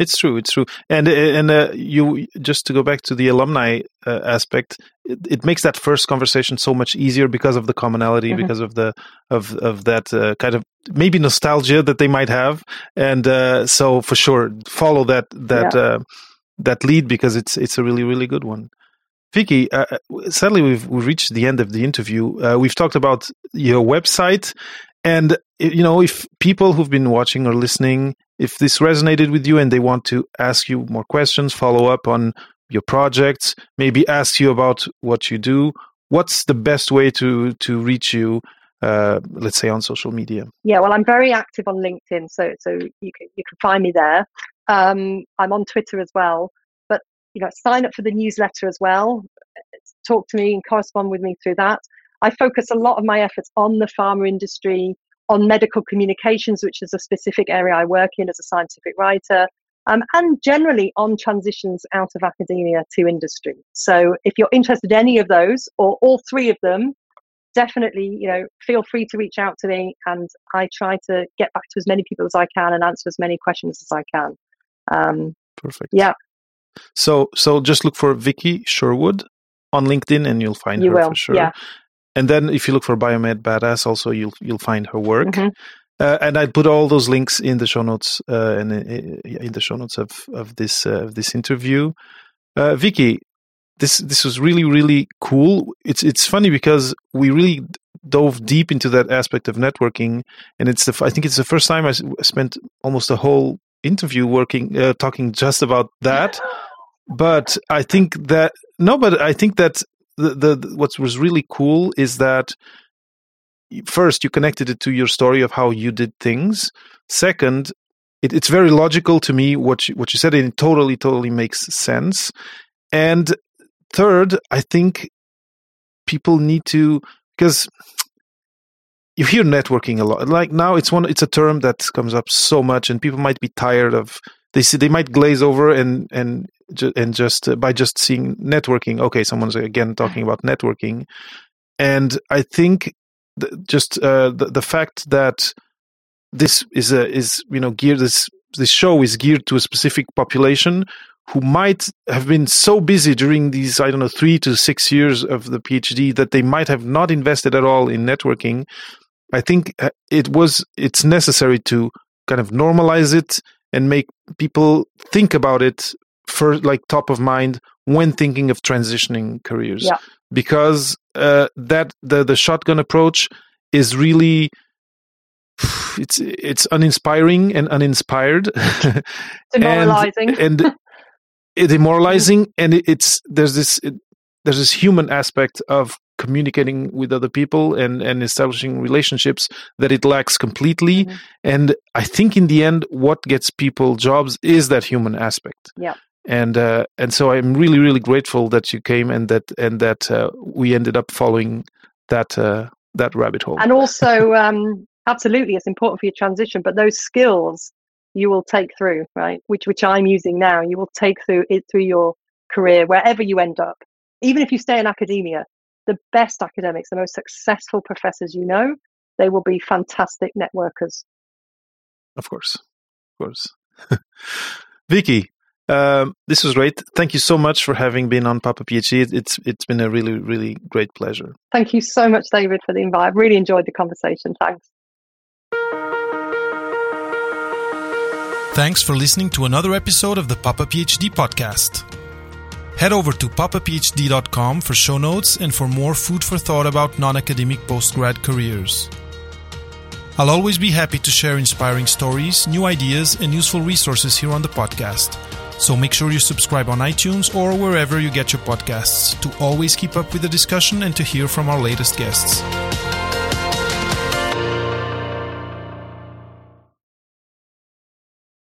It's true. It's true. And and uh, you just to go back to the alumni uh, aspect, it, it, makes that first conversation so much easier because of the commonality, mm-hmm. because of the of of that uh, kind of maybe nostalgia that they might have. And uh, so for sure, follow that that yeah. Uh, that lead because it's it's a really really good one. Vicky, uh, sadly we've, we've reached the end of the interview. we've talked about your website and you know, if people who've been watching or listening, if this resonated with you and they want to ask you more questions, follow up on your projects, maybe ask you about what you do, what's the best way to to reach you uh, let's say on social media? Yeah, well, I'm very active on LinkedIn, so so you can you can find me there. Um, I'm on Twitter as well, but you know, sign up for the newsletter as well. Talk to me and correspond with me through that. I focus a lot of my efforts on the pharma industry, on medical communications, which is a specific area I work in as a scientific writer, um, and generally on transitions out of academia to industry. So if you're interested in any of those or all three of them, definitely, you know, feel free to reach out to me and I try to get back to as many people as I can and answer as many questions as I can. Um, Perfect. Yeah. So so just look for Vicky Sherwood on LinkedIn and you'll find You her will, for sure. yeah. And then if you look for Biomed Badass, also you'll you'll find her work. Mhm. Uh, and I put all those links in the show notes uh, and uh, in the show notes of of this uh, of this interview. Uh, Vicky, this this was really really cool. It's it's funny because we really dove deep into that aspect of networking, and it's the I think it's the first time I spent almost a whole interview working uh, talking just about that. But I think that no, but I think that the, the what was really cool is that first you connected it to your story of how you did things. Second, it, it's very logical to me what you, what you said, it totally totally makes sense. And third, I think people need to because you hear networking a lot. Like now, it's one it's a term that comes up so much, and people might be tired of. They see they might glaze over and and and just uh, by just seeing networking. Okay, someone's again talking about networking, and I think th- just uh, the the fact that this is a is you know geared this this show is geared to a specific population who might have been so busy during these I don't know three to six years of the PhD that they might have not invested at all in networking. I think uh, it was it's necessary to kind of normalize it and make people think about it for like top of mind when thinking of transitioning careers Yeah. because uh, that the the shotgun approach is really (sighs) it's it's uninspiring and uninspired (laughs) Demoralizing. and, and (laughs) demoralizing and it's there's this it, there's this human aspect of communicating with other people and and establishing relationships that it lacks completely Mhm. and i think in the end what gets people jobs is that human aspect Yeah. and uh, and so i'm really really grateful that you came and that and that uh, we ended up following that uh, that rabbit hole and also um, absolutely it's important for your transition but those skills you will take through right which which i'm using now you will take through it through your career wherever you end up even if you stay in academia the best academics the most successful professors you know they will be fantastic networkers Of course, of course. (laughs) Vicky, um, this was great. Thank you so much for having been on Papa PhD. It's it's been a really really great pleasure. thank you so much david for the invite i've really enjoyed the conversation thanks Thanks for listening to another episode of the Papa PhD podcast. Head over to papaphd.com for show notes and for more food for thought about non academic postgrad careers. I'll always be happy to share inspiring stories, new ideas, and useful resources here on the podcast. So make sure you subscribe on iTunes or wherever you get your podcasts to always keep up with the discussion and to hear from our latest guests.